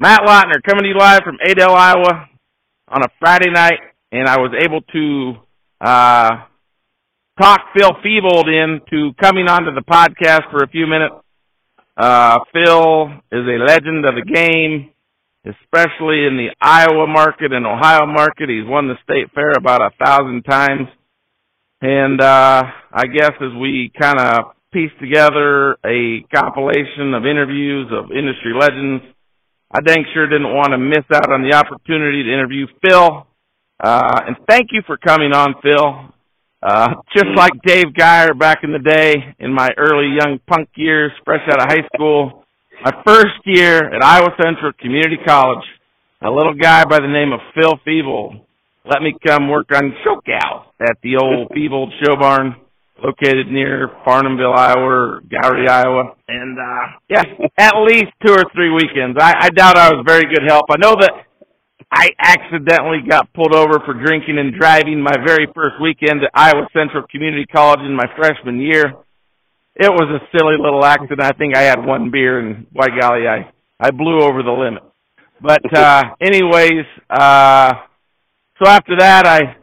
Matt Lautner coming to you live from Adel, Iowa on a Friday night, and I was able to uh, talk Phil Fevold into coming onto the podcast for a few minutes. Uh, Phil is a legend of the game, especially in the Iowa market and Ohio market. He's won the state fair about a thousand times. And uh, I guess as we kind of piece together a compilation of interviews of industry legends, I dang sure didn't want to miss out on the opportunity to interview Phil. Uh, and thank you for coming on, Phil. Uh, just like Dave Geyer back in the day in my early young punk years, fresh out of high school, my first year at Iowa Central Community College, a little guy by the name of Phil Fevold let me come work on show cows at the old Fevold Show Barn located near Farnhamville, Iowa, or Gowrie, Iowa. And, uh, yeah, at least two or three weekends. I, I doubt I was very good help. I know that I accidentally got pulled over for drinking and driving my very first weekend at Iowa Central Community College in my freshman year. It was a silly little accident. I think I had one beer and by golly, I, I blew over the limit. But, uh, anyways, uh, so after that, I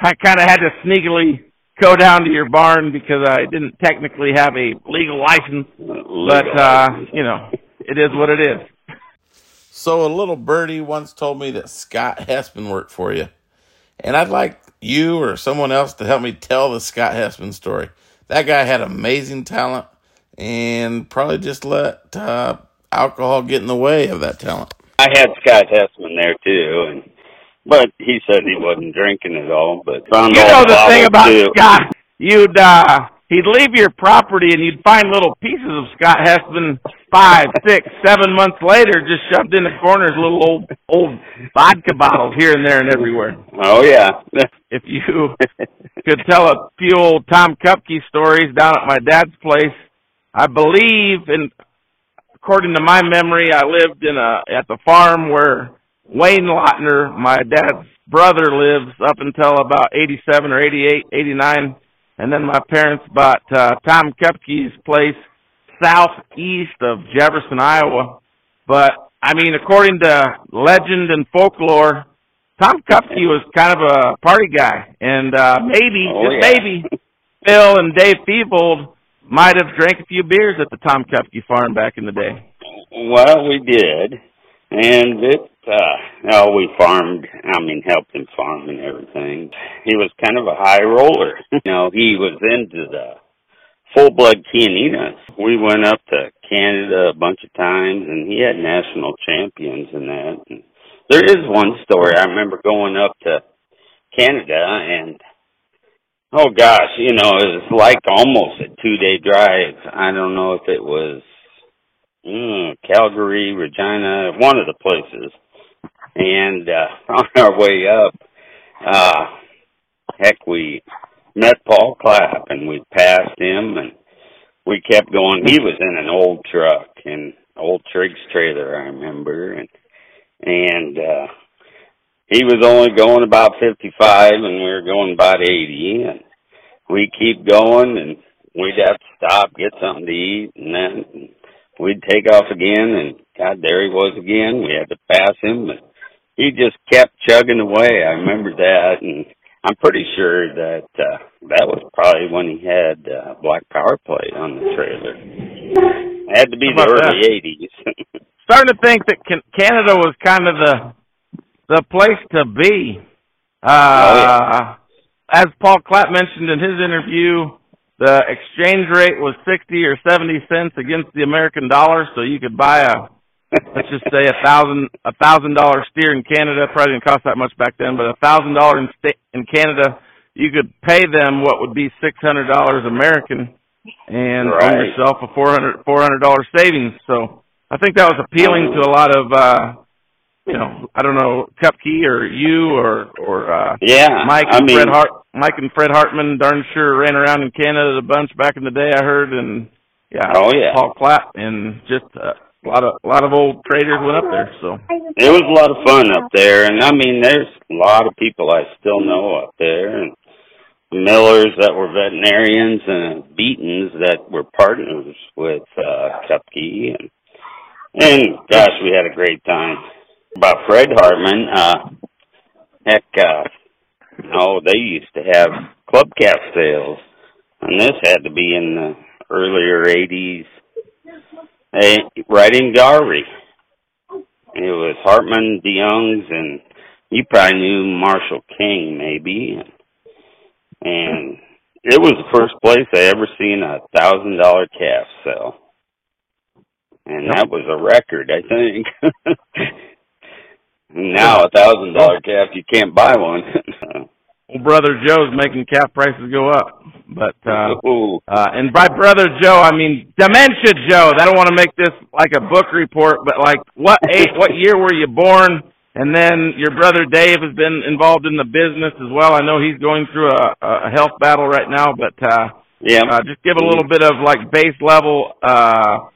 I kind of had to sneakily go down to your barn because I didn't technically have a legal license, but uh, you know, it is what it is. So a little birdie once told me that Scott Hespin worked for you, and I'd like you or someone else to help me tell the Scott Hespin story. That guy had amazing talent, and probably just let uh, alcohol get in the way of that talent. I had Scott Hespin there too, and but he said he wasn't drinking at all. But found you know the thing about too. Scott, you'd uh, he'd leave your property and you'd find little pieces of Scott Hespin five, six, seven months later, just shoved in the corners, little old old vodka bottles here and there and everywhere. Oh yeah. if you could tell a few old Tom Kupke stories down at my dad's place, I believe, and according to my memory, I lived in a at the farm where Wayne Lautner, my dad's brother, lives up until about 87 or 88, 89. And then my parents bought uh, Tom Kupke's place southeast of Jefferson, Iowa. But, I mean, according to legend and folklore, Tom Kupke was kind of a party guy. And uh, maybe, oh, just yeah. maybe, Phil and Dave Fevold might have drank a few beers at the Tom Kupke farm back in the day. Well, we did. And it, uh, oh, we farmed, I mean, helped him farm and everything. He was kind of a high roller. you know, he was into the full blood Chianinas. We went up to Canada a bunch of times and he had national champions in that. And there is one story. I remember going up to Canada and oh gosh, you know, it was like almost a two day drive. I don't know if it was mm, Calgary, Regina, one of the places. And uh, on our way up, uh, heck, we met Paul Clapp and we passed him and we kept going. He was in an old truck and old Triggs trailer, I remember, and and uh, he was only going about 55 and we were going about 80 and we keep going and we'd have to stop, get something to eat and then and we'd take off again, and God, there he was again. We had to pass him, but he just kept chugging away. I remember that, and I'm pretty sure that uh, that was probably when he had uh, Black Power Plate on the trailer. It had to be the early that? '80s. Starting to think that Canada was kind of the the place to be. Uh, oh, yeah. As Paul Clapp mentioned in his interview, the exchange rate was 60 or 70 cents against the American dollar, so you could buy a, let's just say a thousand, a thousand dollar steer in Canada. Probably didn't cost that much back then, but a thousand dollar in sta- in Canada, you could pay them what would be six hundred dollars American, and right. earn yourself a four hundred four hundred dollar savings. So I think that was appealing to a lot of, uh, you know, I don't know, Kupke or you or or uh, yeah, Mike I and mean, Fred Hart. Mike and Fred Hartman darn sure ran around in Canada a bunch back in the day. I heard, and yeah, oh yeah, Paul Clapp, and just uh, a lot of a lot of old traders went up there. So it was a lot of fun up there, and I mean, there's a lot of people I still know up there, and Millers that were veterinarians, and Beatons that were partners with uh, Kupke, and And gosh, we had a great time. About Fred Hartman, uh, heck, uh, oh, they used to have club calf sales, and this had to be in the earlier '80s. Right in Garvey. It was Hartman, DeYoung's, and you probably knew Marshall King, maybe. And it was the first place I ever seen a thousand dollar calf sell and that was a record, I think. now a thousand dollar calf, you can't buy one. well, brother Joe's making calf prices go up, but uh, uh, and by brother Joe, I mean dementia Joe. I don't want to make this like a book report, but like what age, what year were you born? And then your brother Dave has been involved in the business as well. I know he's going through a, a health battle right now, but uh, yeah, uh, just give a little bit of like base level. Uh,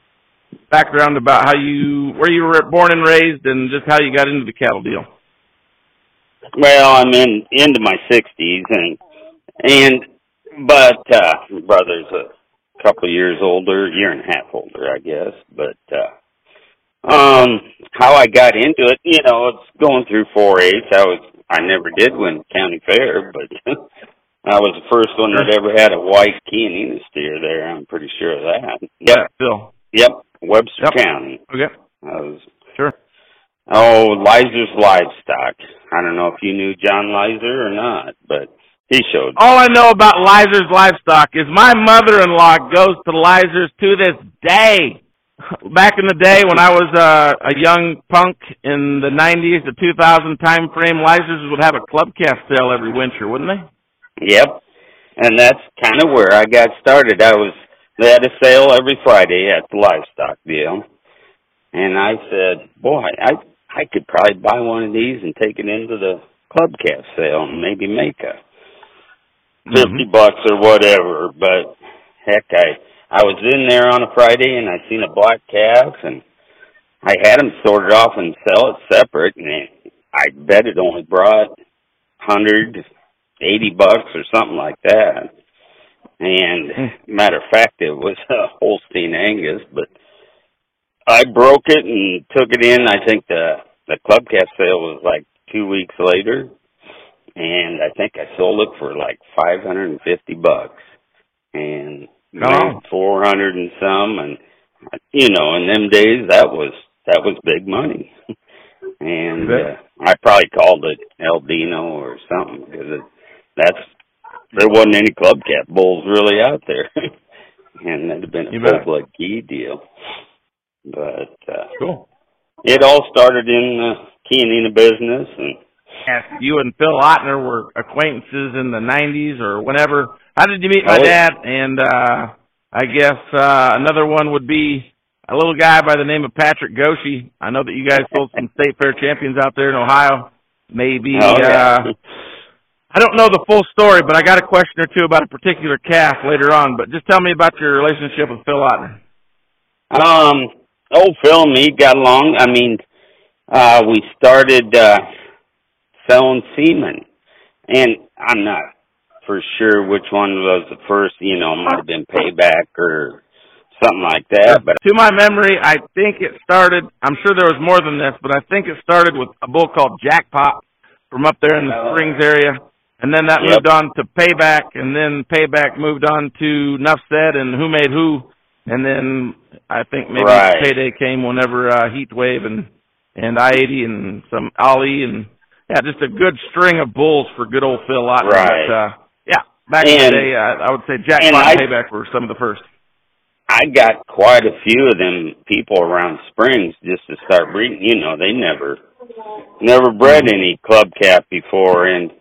background about how you where you were born and raised and just how you got into the cattle deal. Well, I'm in into my sixties and and but uh brother's a couple years older, year and a half older, I guess. But uh um how I got into it, you know, it's going through four H. I was I never did win county fair, but I was the first one that ever had a white Chianina steer there. I'm pretty sure of that. Yeah, Phil. Yep. Webster Yep. County. Okay. I was. Oh Liser's livestock. I don't know if you knew John Lizer or not, but he showed. All I know about Liser's livestock is my mother-in-law goes to Liser's to this day. Back in the day when I was uh, a young punk in the 90s, the 2000 time frame, Liser's would have a club calf sale every winter, wouldn't they? Yep, and that's kind of where I got started. I was they had a sale every Friday at the livestock deal, and I said, "Boy, I I could probably buy one of these and take it into the club calf sale and maybe make a 50 Mhm. bucks or whatever." But heck, I I was in there on a Friday and I seen a black calf and I had them sorted off and sell it separate, and it, I bet it only brought hundred eighty bucks or something like that. And matter of fact, it was a Holstein Angus, but I broke it and took it in. I think the the club sale was like two weeks later, and I think I sold it for like five hundred and fifty bucks, and Oh. four hundred and some. And you know, in them days, that was that was big money. and uh, I probably called it El Dino or something because it, that's there wasn't any club cat bulls really out there, and that'd have been a full blood key deal. But uh, Cool. it all started in the Chianina business, and Yes, you and Phil Lautner were acquaintances in the 90s or whenever. How did you meet my Oh. dad? And uh I guess uh another one would be a little guy by the name of Patrick Goshi. I know that you guys sold some state fair champions out there in Ohio. Maybe oh yeah, uh I don't know the full story, but I got a question or two about a particular calf later on. But just tell me about your relationship with Phil Lautner. um, old Phil and me got along. I mean, uh, we started uh, selling semen, and I'm not for sure which one was the first. You know, might have been payback or something like that. But to my memory, I think it started. I'm sure there was more than this, but I think it started with a bull called Jackpot from up there in the. Springs area, and then that Yep. moved on to Payback, and then Payback moved on to Nuff Said and Who Made Who, and then I think maybe Right. Payday came whenever uh, Heat Wave and and I-80 and some Ali and yeah, just a good string of bulls for good old Phil Lautner. Right. But, uh, yeah, back in the day, uh, I would say and and, Payback were some of the first. I got quite a few of them people around Springs just to start breeding. You know, they never, never bred any club calf before, and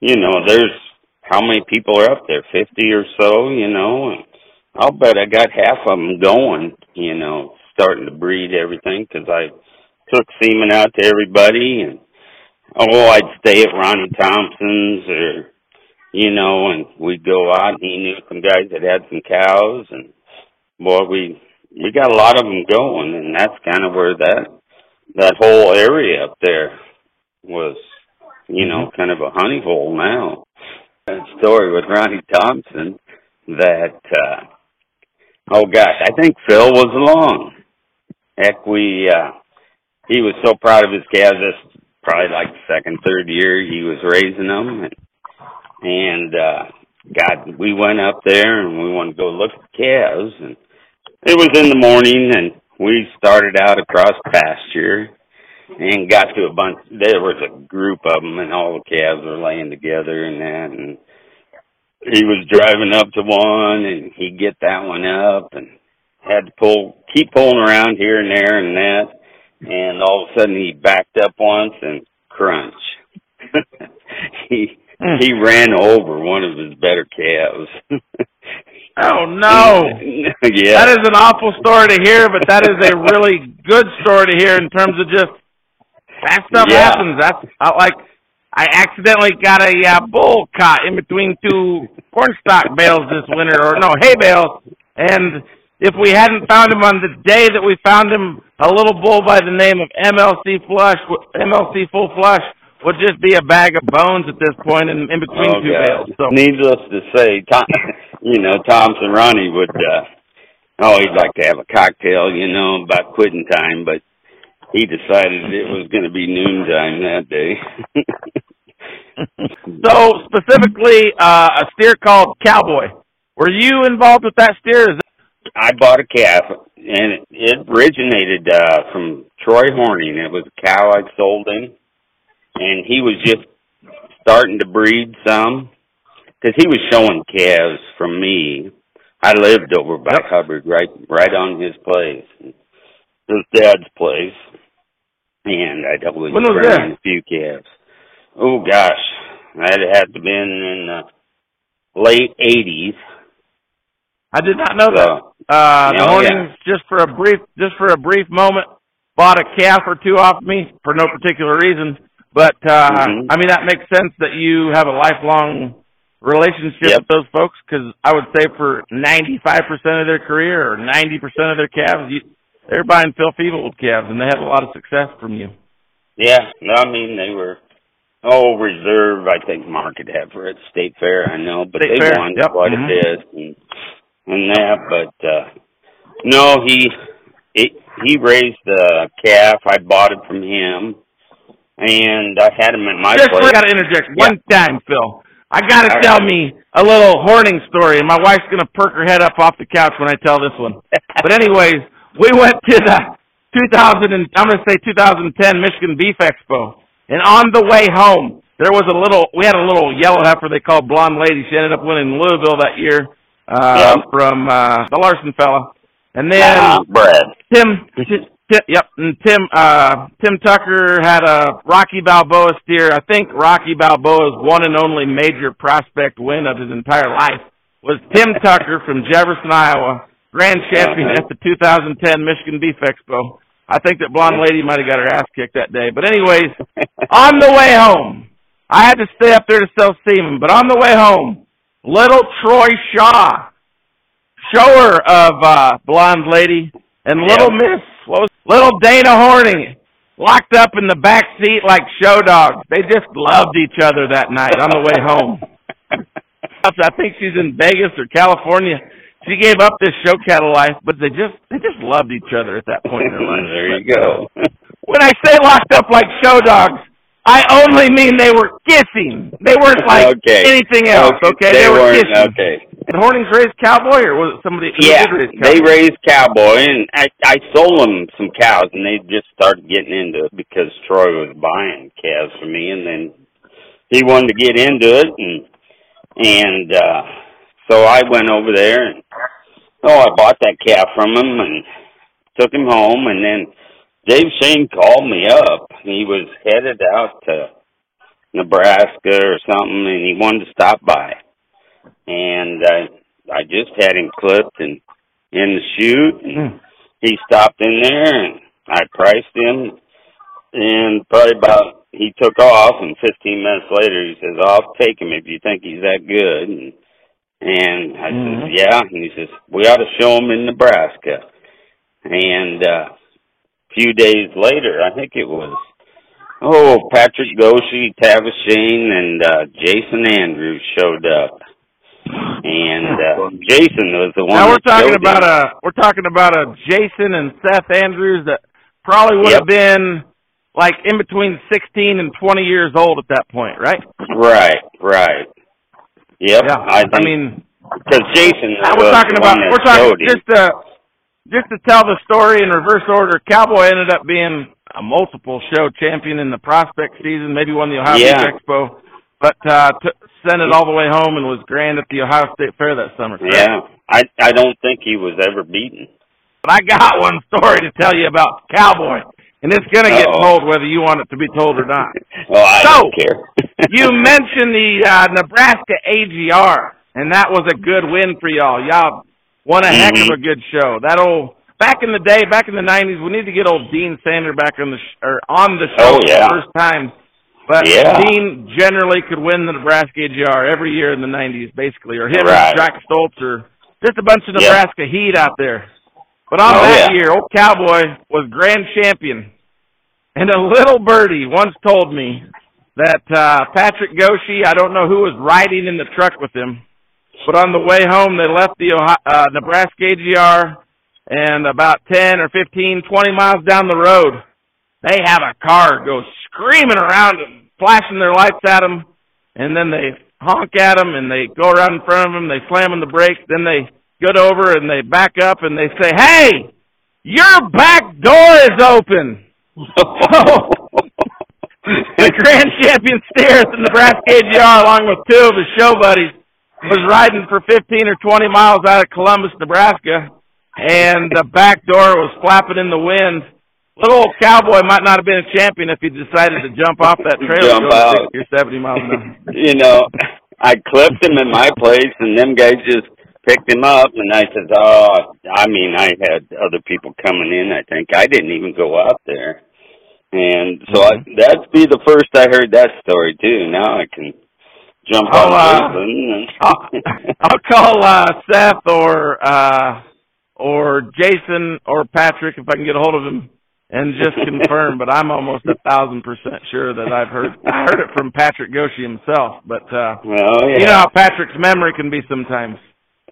you know, there's how many people are up there? Fifty or so, you know. And I'll bet I got half of them going. You know, starting to breed everything because I took semen out to everybody, and oh, I'd stay at Ronnie Thompson's or. You know, and we'd go out and he knew some guys that had some cows and boy, we we got a lot of them going, and that's kind of where that that whole area up there was, you know, kind of a honey hole now. That story with Ronnie Thompson that uh oh gosh, I think Phil was along. heck, we uh, he was so proud of his calves. This probably like second, third year he was raising them, and and uh, God, we went up there and we wanted to go look at the calves, and it was in the morning, and we started out across pasture and got to a bunch. There was a group of them, and all the calves were laying together and that, and he was driving up to one, and he'd get that one up, and had to pull, keep pulling around here and there and that, and all of a sudden he backed up once and crunch. he Hmm. he ran over one of his better calves. Oh no! yeah. That is an awful story to hear, but that is a really good story to hear in terms of just that stuff Yeah. happens. That's uh, like I accidentally got a uh, bull caught in between two cornstalk bales this winter, or no hay bales, and if we hadn't found him on the day that we found him, a little bull by the name of MLC Flush, MLC Full Flush, would just be a bag of bones at this point in, in between Oh, two God. bales. So Needless to say, Tom, you know, Thompson Ronnie would, uh, oh, he'd like to have a cocktail, you know, about quitting time, but he decided it was going to be noontime that day. So specifically, uh, a steer called Cowboy. Were you involved with that steer? Is I bought a calf, and it, it originated uh, from Troy Horning. It was a cow I sold him, and he was just starting to breed some because he was showing calves from me. I lived over by Yep. Hubbard, right, right on his place, his dad's place, and I'd always When was in a few calves. Oh gosh, that had to been in the late '80s. I did not know that. So Uh, the Oh, Hornings, just for a brief, just for a brief moment, bought a calf or two off me for no particular reason. But uh, Mhm. I mean, that makes sense that you have a lifelong relationship Yep. with those folks because I would say for 95% of their career or 90% of their calves, you, they're buying Phil Fevold calves, and they had a lot of success from you. Yeah, no, I mean they were oh reserve. I think market heifer at State Fair. I know, but State they Fair, won yep, quite mhm. a bit and, and that. But uh no, he it, he raised the calf. I bought it from him, and I had him at my Just place. got to interject Yeah. one time, Phil. I got to tell right. me a little Horning story, and my wife's going to perk her head up off the couch when I tell this one. But anyways, we went to the 2000 and I'm going to say 2010 Michigan Beef Expo, and on the way home, there was a little. We had a little yellow heifer they called Blonde Lady. She ended up winning Louisville that year uh, Yeah. from uh, the Larson fella, and then Ah, Brad. Tim, Tim, yep, and Tim, uh, Tim Tucker had a Rocky Balboa steer. I think Rocky Balboa's one and only major prospect win of his entire life was Tim Tucker from Jefferson, Iowa, grand champion at the 2010 Michigan Beef Expo. I think that blonde lady might have got her ass kicked that day. But anyways, on the way home, I had to stay up there to sell semen, but on the way home, little Troy Shaw, shower of uh blonde lady, and little Yeah. Miss what was little Dana Horning locked up in the back seat like show dogs. They just loved each other that night on the way home. I think she's in Vegas or California. She gave up this show cattle life, but they just they just loved each other at that point in their life. there you go. When I say locked up like show dogs, I only mean they were kissing. They weren't like Okay. anything else. Okay, they, were weren't kissing. okay. Did Hornings raise cowboy, or was it somebody? Yeah, they raised cowboy, and I I sold them some cows, and they just started getting into it because Troy was buying calves for me, and then he wanted to get into it, and and uh so I went over there, and oh, I bought that calf from him, and took him home, and then Dave Shane called me up. He was headed out to Nebraska or something, and he wanted to stop by and I I just had him clipped and in the chute and Hmm. he stopped in there and I priced him and probably about he took off and fifteen minutes later he says, I'll take him if you think he's that good and and I Mhm. says, Yeah and he says, We ought to show him in Nebraska and uh a few days later, I think it was oh, Patrick Goshi, Tavis Shane and uh Jason Andrews showed up and uh, Jason was the one. Now we're talking about him. a we're talking about a Jason and Seth Andrews that probably would have been like in between 16 and 20 years old at that point, right? right, right. Yep, Yeah. I think mean, because Jason Now was we're talking about we're talking him. just to just to tell the story in reverse order. Cowboy ended up being a multiple show champion in the prospect season, maybe won the Ohio Yeah. Beef Expo, but uh t- sent it all the way home and was grand at the Ohio State Fair that summer. correct? yeah, I I don't think he was ever beaten. But I got one story to tell you about Cowboy, and it's going to get told whether you want it to be told or not. Well, I So, don't care. you mentioned the uh, Nebraska AGR, and that was a good win for y'all. Y'all won a heck of a Mhm. good show. That old back in the day, back in the '90s, we need to get old Dean Sander back on the sh- or on the show Oh, yeah. for the first time. But Yeah. Dean generally could win the Nebraska AGR every year in the '90s, basically, or him Right. or Jack Stoltz or just a bunch of. Nebraska heat out there. But on Oh, that yeah. year, old Cowboy was grand champion. And a little birdie once told me that uh Patrick Goshi, I don't know who was riding in the truck with him, but on the way home they left the Ohio, uh, Nebraska AGR and about 10 or 15, 20 miles down the road, they have a car go screaming around them, flashing their lights at them, and then they honk at them and they go around in front of them, they slam on the brakes, then they get over and they back up and they say, "Hey, your back door is open." the grand champion at the Nebraska AGR, along with two of his show buddies, was riding for 15 or 20 miles out of Columbus, Nebraska, and the back door was flapping in the wind. Little old cowboy might not have been a champion if he decided to jump off that trailer Jump out. 60 or 70 miles an hour. you know, I clipped him in my place, and them guys just picked him up. And I said, "Oh, I mean, I had other people coming in. I think I didn't even go out there." And so I, that'd be the first I heard that story too. Now I can jump I'll, on uh, I'll, I'll call uh, Seth or uh, or Jason or Patrick if I can get a hold of him and just confirm. but I'm almost a thousand percent sure that I've heard I heard it from Patrick Goshi himself. But uh, well, yeah, you know how Patrick's memory can be sometimes.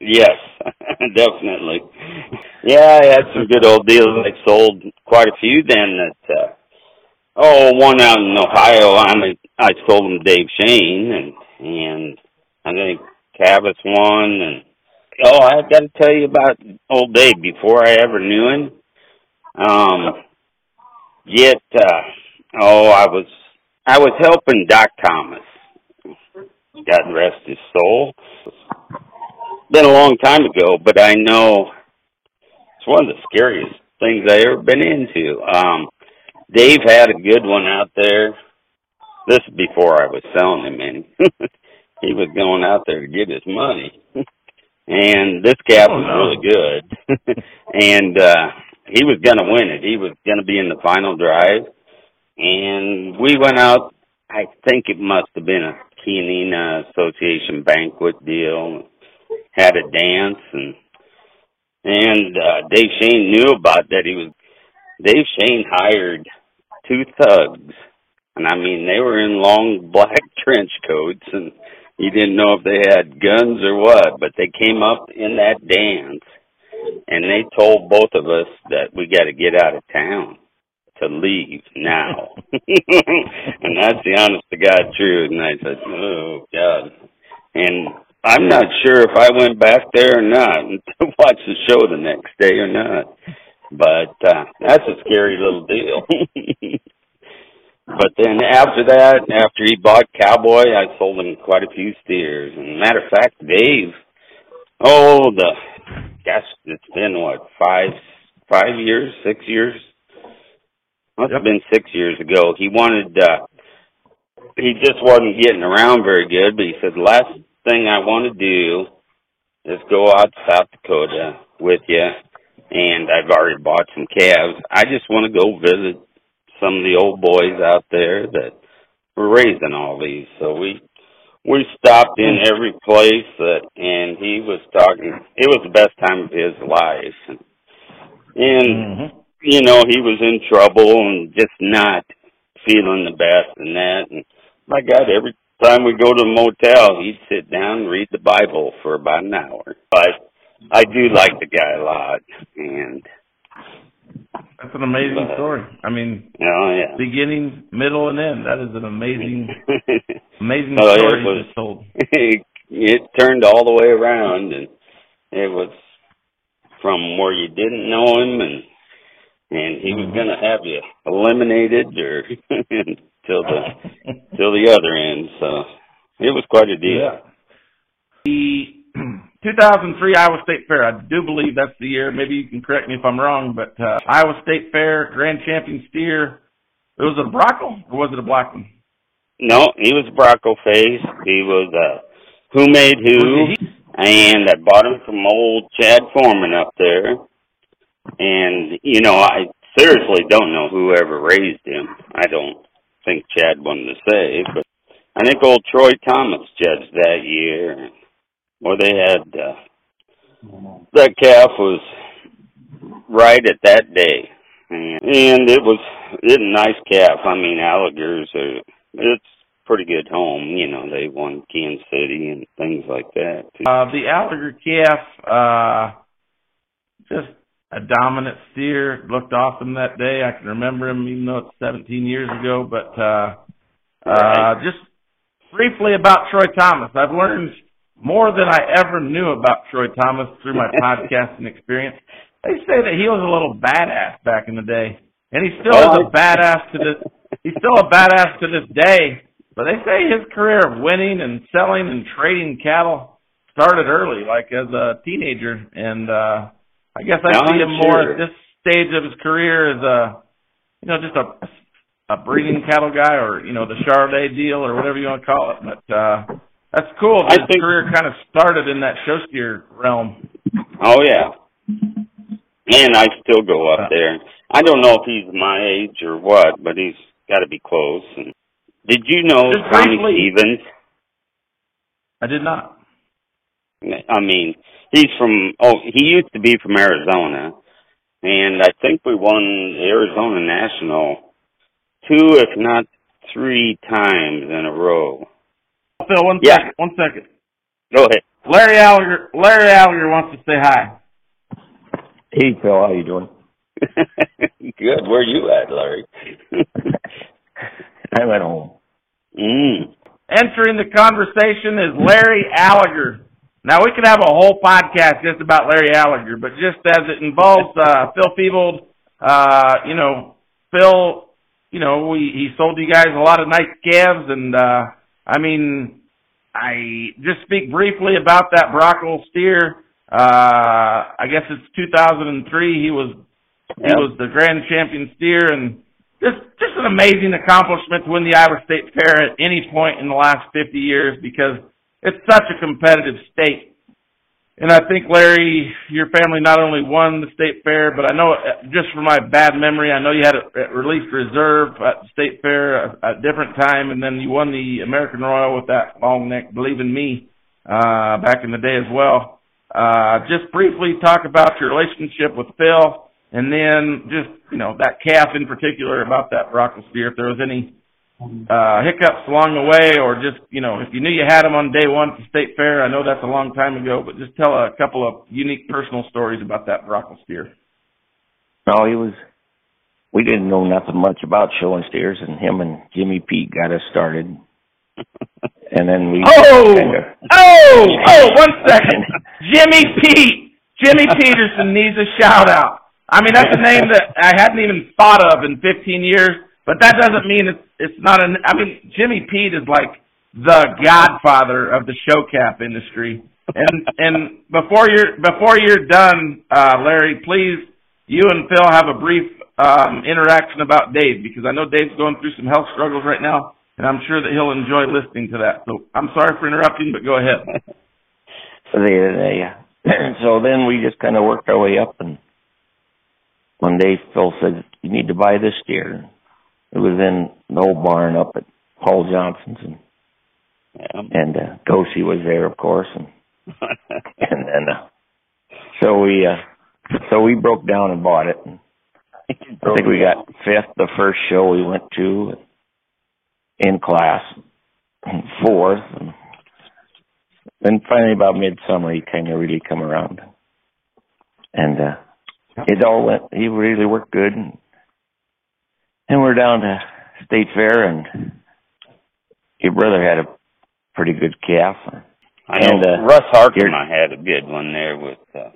Yes, definitely. Yeah, I had some good old deals. I sold quite a few then. That uh, oh, one out in Ohio. I I sold them Dave Shane, and and I think Cavis won, and oh, I've got to tell you about old Dave before I ever knew him. Um, yet, uh, oh, I was I was helping Doc Thomas. God rest his soul. Been a long time ago, but I know it's one of the scariest things I ever been into. Um, Dave had a good one out there. This is before I was selling him any. he was going out there to get his money. and this calf Oh, was no. really good. and uh he was gonna win it. He was gonna be in the final drive. And we went out I think it must have been a Chianina Association banquet deal. Had a dance and and uh Dave Shane knew about that. He was Dave Shane hired two thugs and I mean they were in long black trench coats and you didn't know if they had guns or what, but they came up in that dance and they told both of us that we got to get out of town to leave now. and that's the honest to God truth. And I said, oh God. And I'm not sure if I went back there or not to watch the show the next day or not. But uh, that's a scary little deal. but then after that, after he bought Cowboy, I sold him quite a few steers. And matter of fact, Dave, oh, the gosh, it's been what five, five years, six years. Must have been six years ago. He wanted. uh He just wasn't getting around very good. But he said, last thing I want to do is go out to South Dakota with you." And I've already bought some calves. I just want to go visit some of the old boys out there that were raising all these. So we we stopped in every place that, and he was talking. It was the best time of his life, and, and Mm-hmm. you know he was in trouble and just not feeling the best and that. And my God, every time we go to the motel, he'd sit down and read the Bible for about an hour. But I do like the guy a lot, and That's an amazing But- story. I mean, oh yeah. beginning, middle, and end. That is an amazing, amazing Oh, story was- just told. it, it turned all the way around, and it was from where you didn't know him, and and he was Mhm. gonna have you eliminated or till the till the other end. So it was quite a deal. Yeah. The 2003 Iowa State Fair, I do believe that's the year. Maybe you can correct me if I'm wrong, but uh, Iowa State Fair Grand Champion steer. Was it a Brockle or was it a black one? No, he was a Bronco face. He was uh who made who, Was it he? and I bought him from old Chad Foreman up there. And you know, I seriously don't know who ever raised him. I don't think Chad wanted to say, but I think old Troy Thomas judged that year. Well, they had uh, that calf was right at that day, and, and it was it a nice calf. I mean, Alligers are it's pretty good home. You know, they won Kansas City and things like that. Uh, the Alligator calf, uh, just a dominant steer. Looked awesome that day. I can remember him, even though it's 17 years ago. But uh, uh, just briefly about Troy Thomas, I've learned more than I ever knew about Troy Thomas through my podcasting experience. They say that he was a little badass back in the day, and he still is a badass to this. He's still a badass to this day. But they say his career of winning and selling and trading cattle started early, like as a teenager. And uh I guess I No, see him I'm more sure. at this stage of his career as a, you know, just a a breeding cattle guy, or you know, the Charolais deal, or whatever you want to call it. But uh that's cool. I His think- career kind of started in that show steer realm. Oh yeah. And I still go up there. I don't know if he's my age or what, but he's got to be close. And did you know Tommy Stevens? I did not. I mean, he's from. Oh, he used to be from Arizona, and I think we won the Arizona National two, if not three times in a row. Phil, one Yeah. second. One second. Go ahead. Larry Alliger. Larry Alliger wants to say hi. Hey Phil, how you doing? Good. Where you at, Larry? I'm at home. mm. Entering the conversation is Larry Alliger. Now we could have a whole podcast just about Larry Alliger, but just as it involves uh, Phil Fevold, uh, you know, Phil, you know, we he sold you guys a lot of nice calves, and uh, I mean, I just speak briefly about that Brockle steer. Uh, I guess it's 2003. He was he was the grand champion steer and just just an amazing accomplishment to win the Iowa State Fair at any point in the last 50 years because it's such a competitive state. And I think Larry, your family not only won the state fair, but I know just from my bad memory, I know you had it at released reserve at the state fair at a different time, and then you won the American Royal with that long neck, believe in me, uh, back in the day as well. Uh, just briefly talk about your relationship with Phil, and then just you know that calf in particular about that Brockle steer. If there was any uh, hiccups along the way, or just you know if you knew you had him on day one at the state fair. I know that's a long time ago, but just tell a couple of unique personal stories about that Brockle steer. No, he was. We didn't know nothing much about showing steers, and him and Jimmy Pete got us started. And then we Oh, kinda, oh, oh! One second, Jimmy Pete. Jimmy Peterson needs a shout out. I mean, that's a name that I hadn't even thought of in 15 years, but that doesn't mean it's it's not an. I mean, Jimmy Pete is like the godfather of the show cap industry. And and before you're before you're done, uh, Larry, please you and Phil have a brief um, interaction about Dave because I know Dave's going through some health struggles right now, and I'm sure that he'll enjoy listening to that. So I'm sorry for interrupting, but go ahead. they, they, so then we just kind of worked our way up, and one day Phil said, "You need to buy this steer." It was in the old barn up at Paul Johnson's, and Yeah. and uh, Gosi was there, of course, and and then uh, so we uh, so we broke down and bought it. And I think we got fifth the first show we went to in class, and fourth. And then finally, about midsummer, he kind of really come around, and uh, it all went. He really worked good, and, and we're down to state fair, and your brother had a pretty good calf. I know And, uh, Russ you're- Harkema had a good one there with. uh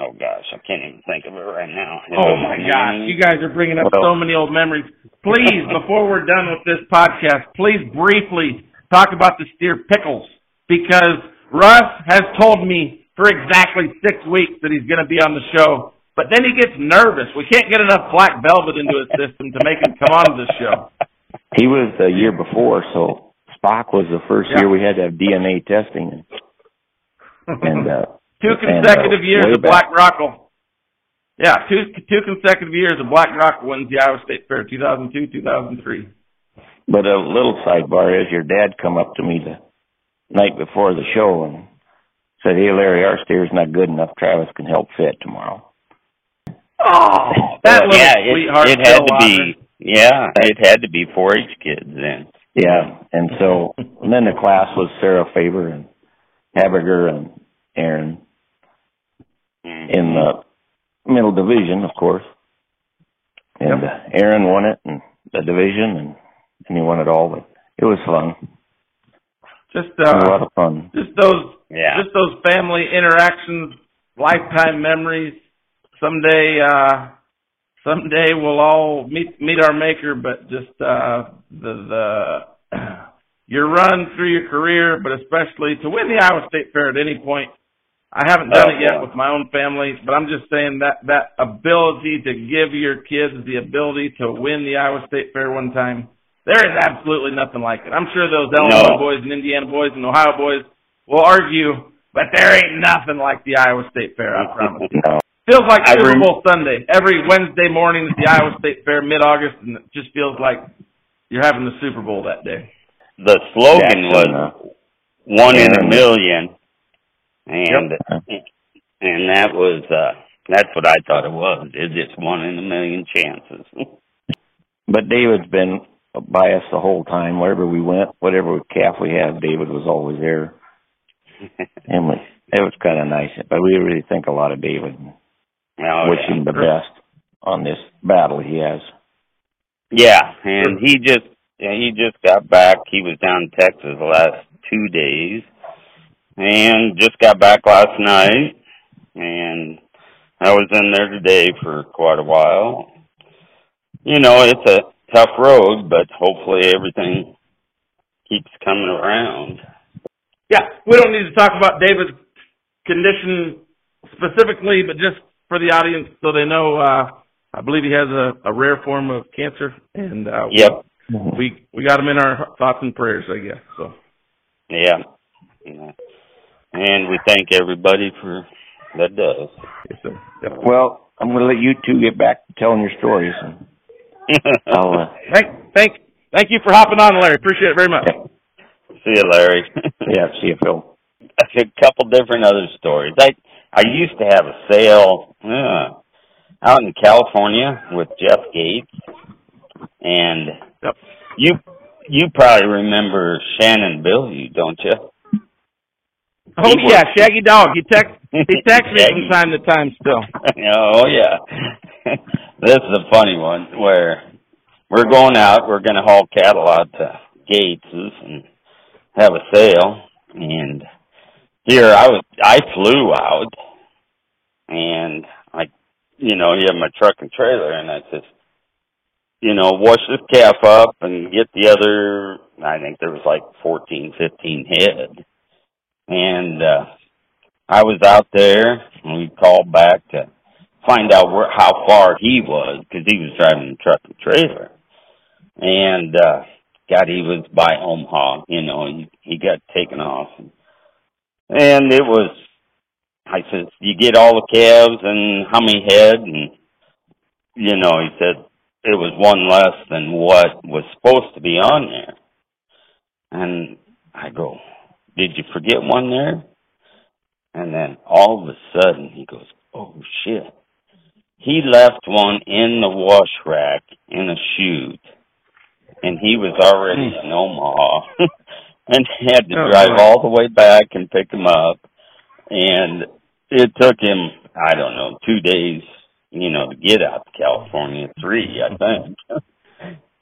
Oh gosh, I can't even think of it right now. It Oh was my name. gosh, you guys are bringing up so many old memories. Please, before we're done with this podcast, please briefly talk about the steer pickles because Russ has told me for exactly six weeks that he's going to be on the show, but then he gets nervous. We can't get enough black velvet into his system to make him come on the show. He was the year before, so Spock was the first Yeah. year we had to have DNA testing, and, and uh, two and, consecutive uh, years of back- Black Rockle. Yeah, two two consecutive years of Black Rock wins the Iowa State Fair, 2002, 2003. But a little sidebar is your dad come up to me the night before the show and said, "Hey Larry, our steer's not good enough. Travis can help fit tomorrow." Oh, that little yeah, sweetheart. it, it had Bill to be. Yeah, it had to be 4-H kids then. Yeah, and so and then the class was Sarah Faber and Habiger and Aaron Mhm. in the middle division, of course. And uh, Aaron won it and the division, and and he won it all. But it was fun, Just uh, a lot of fun. just those Yeah. just those family interactions, lifetime memories. Someday, uh, someday we'll all meet meet our maker. But just uh, the the your run through your career, but especially to win the Iowa State Fair at any point. I haven't done Oh, it yet yeah. with my own family, but I'm just saying that that ability to give your kids the ability to win the Iowa State Fair one time, there is absolutely nothing like it. I'm sure those Illinois No. boys and Indiana boys and Ohio boys will argue, but there ain't nothing like the Iowa State Fair. I promise. you. No, Feels like I Super rem- Bowl Sunday every Wednesday morning at the Iowa State Fair, mid-August, and it just feels like you're having the Super Bowl that day. The slogan Jackson, was uh, one in a Aaron. million, and Yep. and that was uh that's what I thought it was. It's just one in a million chances. But David's been by us the whole time. Wherever we went, whatever calf we had, David was always there. And we, it was kind of nice. But we really think a lot of David. And Oh, wish yeah. him the best on this battle he has. Yeah, and he just yeah, he just got back. He was down in Texas the last two days, and just got back last night. And I was in there today for quite a while. You know, it's a tough road, but hopefully everything keeps coming around. Yeah, we don't need to talk about David's condition specifically, but just for the audience so they know, uh, I believe he has a, a rare form of cancer, and uh, Yep. we we got him in our thoughts and prayers, I guess. So Yeah. yeah. And we thank everybody for that does. yes, sir. Yep. Well, I'm going to let you two get back to telling your stories. And I'll, uh, Thank thank thank you for hopping on, Larry. Appreciate it very much. yeah, See you, Larry. yeah, see you, Phil. a couple different other stories. I I used to have a sale uh, out in California with Jeff Gates, and Yep. you you probably remember Shannon Billy, don't you? Oh He yeah, works- Shaggy Dog. He text he texts me from time to time still. oh yeah, this is a funny one where we're going out. We're going to haul cattle out to Gates's and have a sale, and here I was. I flew out, and I, you know, you have my truck and trailer, and I said, you know, wash this calf up and get the other. I think there was like fourteen, fifteen head, and uh I was out there, and we called back to find out where how far he was because he was driving the truck and trailer, and uh God, he was by Omaha. You know, he he got taken off, and it was. I said, "You get all the calves and how many head?" And you know, he said it was one less than what was supposed to be on there. And I go, "Did you forget one there?" And then all of a sudden he goes, Oh shit. He left one in the wash rack in a chute. And he was already in hmm. Omaha. and had to Oh, drive boy. all the way back and pick him up. And it took him, I don't know, two days, you know, to get out to California. Three, I think.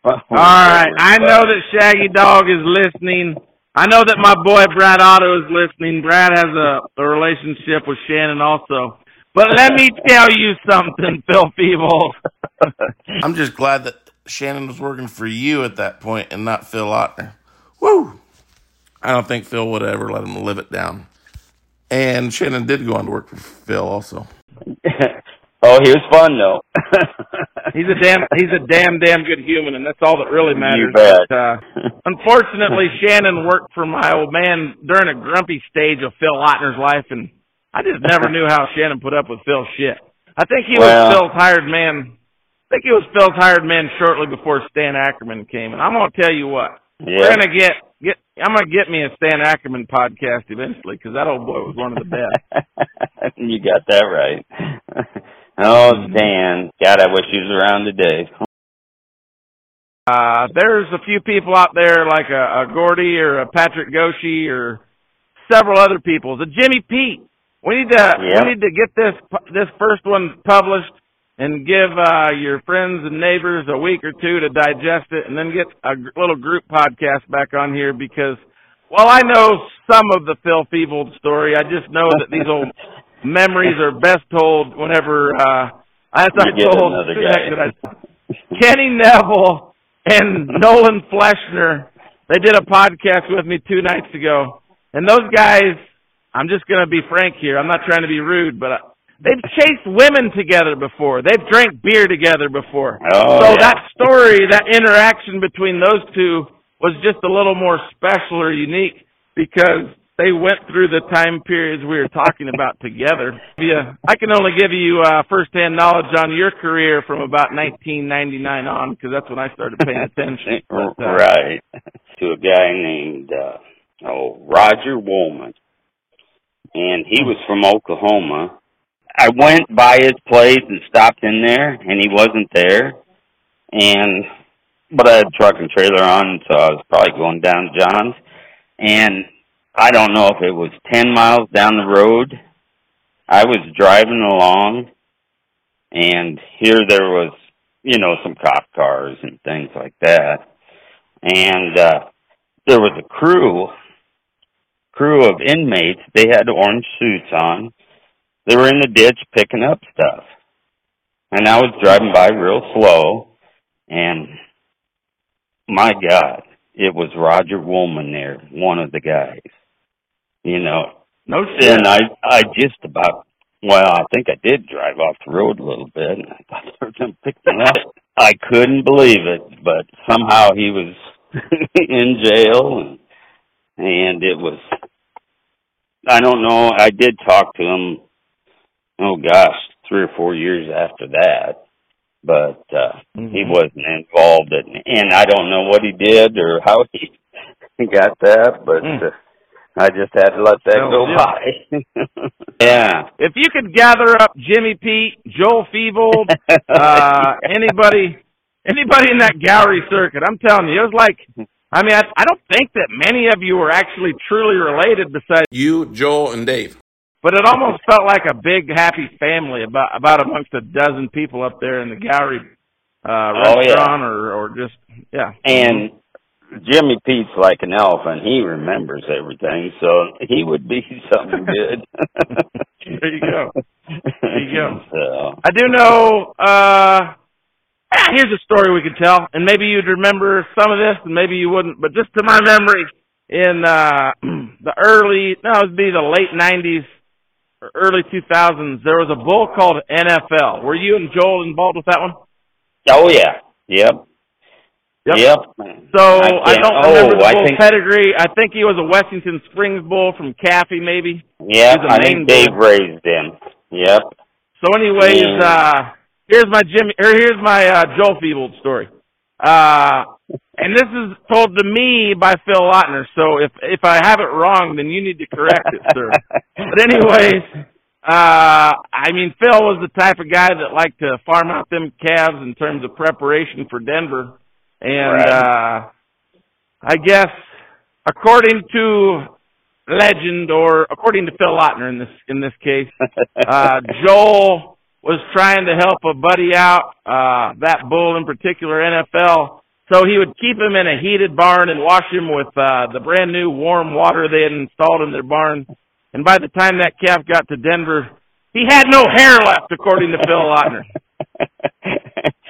All right. I know that Shaggy Dog is listening. I know that my boy Brad Otto is listening. Brad has a, a relationship with Shannon also. But let me tell you something, Phil Feebles. I'm just glad that Shannon was working for you at that point and not Phil Lautner. Woo! I don't think Phil would ever let him live it down. And Shannon did go on to work for Phil also. oh, he was fun though. He's a damn he's a damn damn good human and that's all that really matters. You bet. But, uh, unfortunately Shannon worked for my old man during a grumpy stage of Phil Lautner's life and I just never knew how Shannon put up with Phil's shit. I think he Well- was Phil's hired man I think he was Phil's hired man shortly before Stan Ackerman came and I'm gonna tell you what. We're gonna get get. I'm gonna get me a Stan Ackerman podcast eventually because that old boy was one of the best. you got that right. oh. Stan. God, I wish he was around today. Uh, there's a few people out there like a, a Gordy or a Patrick Goshi or several other people. The Jimmy Pete. We need to Yep. we need to get this this first one published and give uh, your friends and neighbors a week or two to digest it, and then get a little group podcast back on here because while I know some of the Phil Fevold story, I just know that these old memories are best told whenever uh, I told another Sunak guy. that I Kenny Neville and Nolan Fleshner, they did a podcast with me two nights ago. And those guys, I'm just going to be frank here. I'm not trying to be rude, but they've chased women together before. They've drank beer together before. Oh, so yeah. that story, that interaction between those two was just a little more special or unique because they went through the time periods we were talking about together. Yeah, I can only give you uh, firsthand knowledge on your career from about 1999 on because that's when I started paying attention. But, uh, right. To a guy named uh oh Roger Woolman. And he was from Oklahoma. I went by his place and stopped in there and he wasn't there. And but I had truck and trailer on, so I was probably going down to John's. And I don't know if it was ten miles down the road. I was driving along and here there was you know, some cop cars and things like that. And uh there was a crew crew of inmates, they had orange suits on. They were in the ditch picking up stuff. And I was driving by real slow and my God, it was Roger Woolman there, one of the guys. You know, no shit. and I I just about well, I think I did drive off the road a little bit and I thought they were gonna pick me up. I couldn't believe it, but somehow he was in jail and and it was I don't know, I did talk to him oh gosh, three or four years after that. But uh he Mhm. wasn't involved in and I don't know what he did or how he got that, but Mm. uh, I just had to let that Well, go by. yeah. If you could gather up Jimmy Pete, Joel Fevold, uh, anybody, anybody in that gallery circuit, I'm telling you, it was like, I mean, I, I don't think that many of you were actually truly related besides, You, Joel, and Dave. But it almost felt like a big happy family about, about amongst a dozen people up there in the gallery, uh, Oh, yeah. restaurant or, or just, yeah. And Jimmy Pete's like an elephant. He remembers everything, so he would be something good. There you go. There you go. So, I do know, uh, ah, here's a story we could tell, and maybe you'd remember some of this, and maybe you wouldn't, but just to my memory, in, uh, the early, no, it would be the late 90s, or early 2000s, there was a bull called NFL. Were you and Joel involved with that one? oh yeah, yep, yep. So I I, don't remember oh, the I think- pedigree. I think he was a Washington Springs bull from Caffey, maybe. Yeah, I think Dave bull. raised him. Yep. So anyways, Yeah. uh here's my Jimmy or here's my uh Joel Fevold story. Uh and this is told to me by Phil Lautner, so if if I have it wrong then you need to correct it, sir. But anyways, uh I mean Phil was the type of guy that liked to farm out them calves in terms of preparation for Denver. And Right. uh I guess according to legend, or according to Phil Lautner in this in this case, uh, Joel was trying to help a buddy out, uh, that bull in particular, NFL. So he would keep him in a heated barn and wash him with uh, the brand new warm water they had installed in their barn. And by the time that calf got to Denver, he had no hair left, according to Phil Lautner.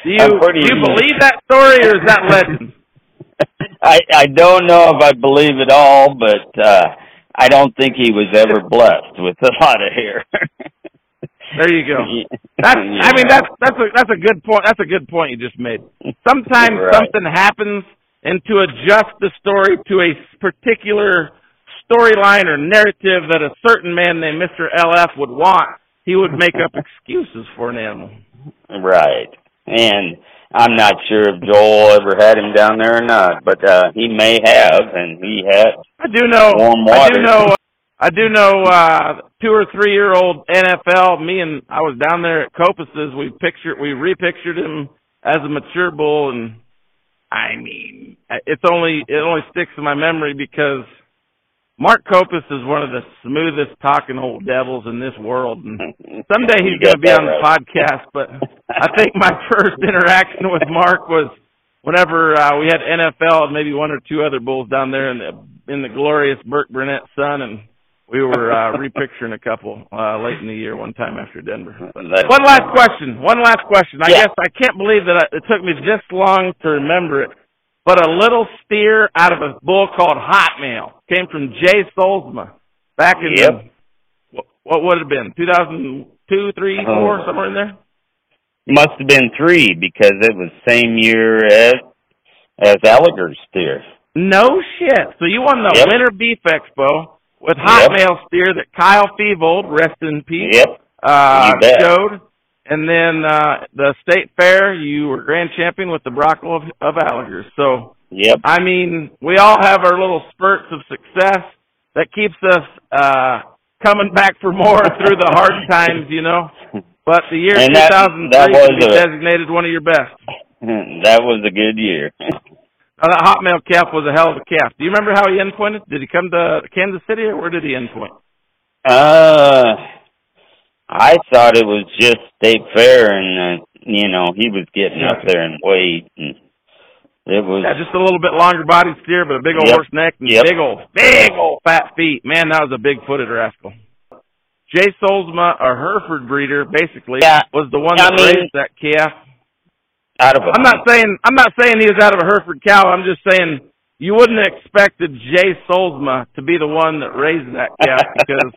Do you, do you believe that story, or is that legend? I I don't know if I believe it all, but uh I don't think he was ever blessed with a lot of hair. there you go. That's I mean that's that's a that's a good point. That's a good point you just made. Sometimes right. something happens and to adjust the story to a particular storyline or narrative that a certain man named Mr. LF would want, he would make up excuses for an animal. Right. And I'm not sure if Joel ever had him down there or not, but uh he may have, and he had. I do know. Warm water. I do know. I do know. uh Two or three year old NFL. Me and I was down there at Copus's. We pictured, we repictured him as a mature bull, and I mean, it's only it only sticks in my memory because Mark Copus is one of the smoothest talking old devils in this world, and someday he's going to be on the right. podcast. But I think my first interaction with Mark was whenever uh, we had NFL and maybe one or two other bulls down there in the in the glorious Burkburnett Sun, and we were uh, repicturing a couple uh, late in the year one time after Denver. One last question. One last question. I yeah. guess I can't believe that I, it took me this long to remember it but a little steer out of a bull called Hotmail came from Jay Solzma back in yep. the, what would it have been 2002, three, uh-huh. somewhere in there. Must have been three because it was same year as as Alligator steer. No shit. So you won the yep. Winter Beef Expo with Hotmail yep. steer that Kyle Fevold, rest in peace, yep. uh, showed. And then uh the state fair, you were grand champion with the Brockle of, of Alligers. So, yep. I mean, we all have our little spurts of success that keeps us uh coming back for more through the hard times, you know. But the year and 2003 that, that was a, designated one of your best. That was a good year. Now, that Hotmail calf was a hell of a calf. Do you remember how he endpointed? Did he come to Kansas City, or where did he endpoint? Uh, I thought it was just state fair, and uh, you know he was getting up there and weight, and it was yeah, just a little bit longer body steer, but a big old yep. horse neck and yep. big old, big old fat feet. Man, that was a big footed rascal. Jay Solzma, a Hereford breeder, basically yeah. was the one I that mean, raised that calf. Out of a I'm not saying I'm not saying he was out of a Hereford cow. I'm just saying you wouldn't have expected Jay Solzma to be the one that raised that calf because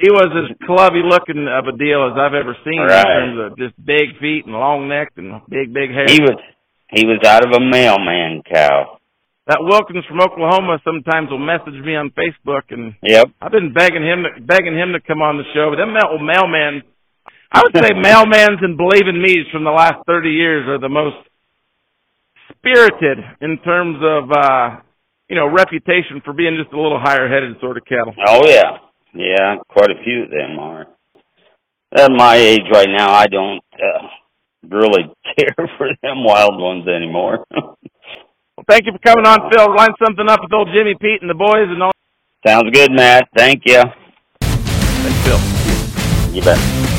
he was as clubby looking of a deal as I've ever seen right. in terms of just big feet and long neck and big big hair. He was he was out of a mailman cow. That Wilkins from Oklahoma sometimes will message me on Facebook and yep. I've been begging him to, begging him to come on the show, but them mail, mailman I would say mailmans and believe in me's from the last 30 years are the most spirited in terms of uh you know reputation for being just a little higher headed sort of cattle. Oh yeah, yeah, quite a few of them are. At my age right now, I don't uh, really care for them wild ones anymore. well, thank you for coming on, Phil. Line something up with old Jimmy Pete and the boys and all. Sounds good, Matt. Thank you. Thanks, Phil. You bet.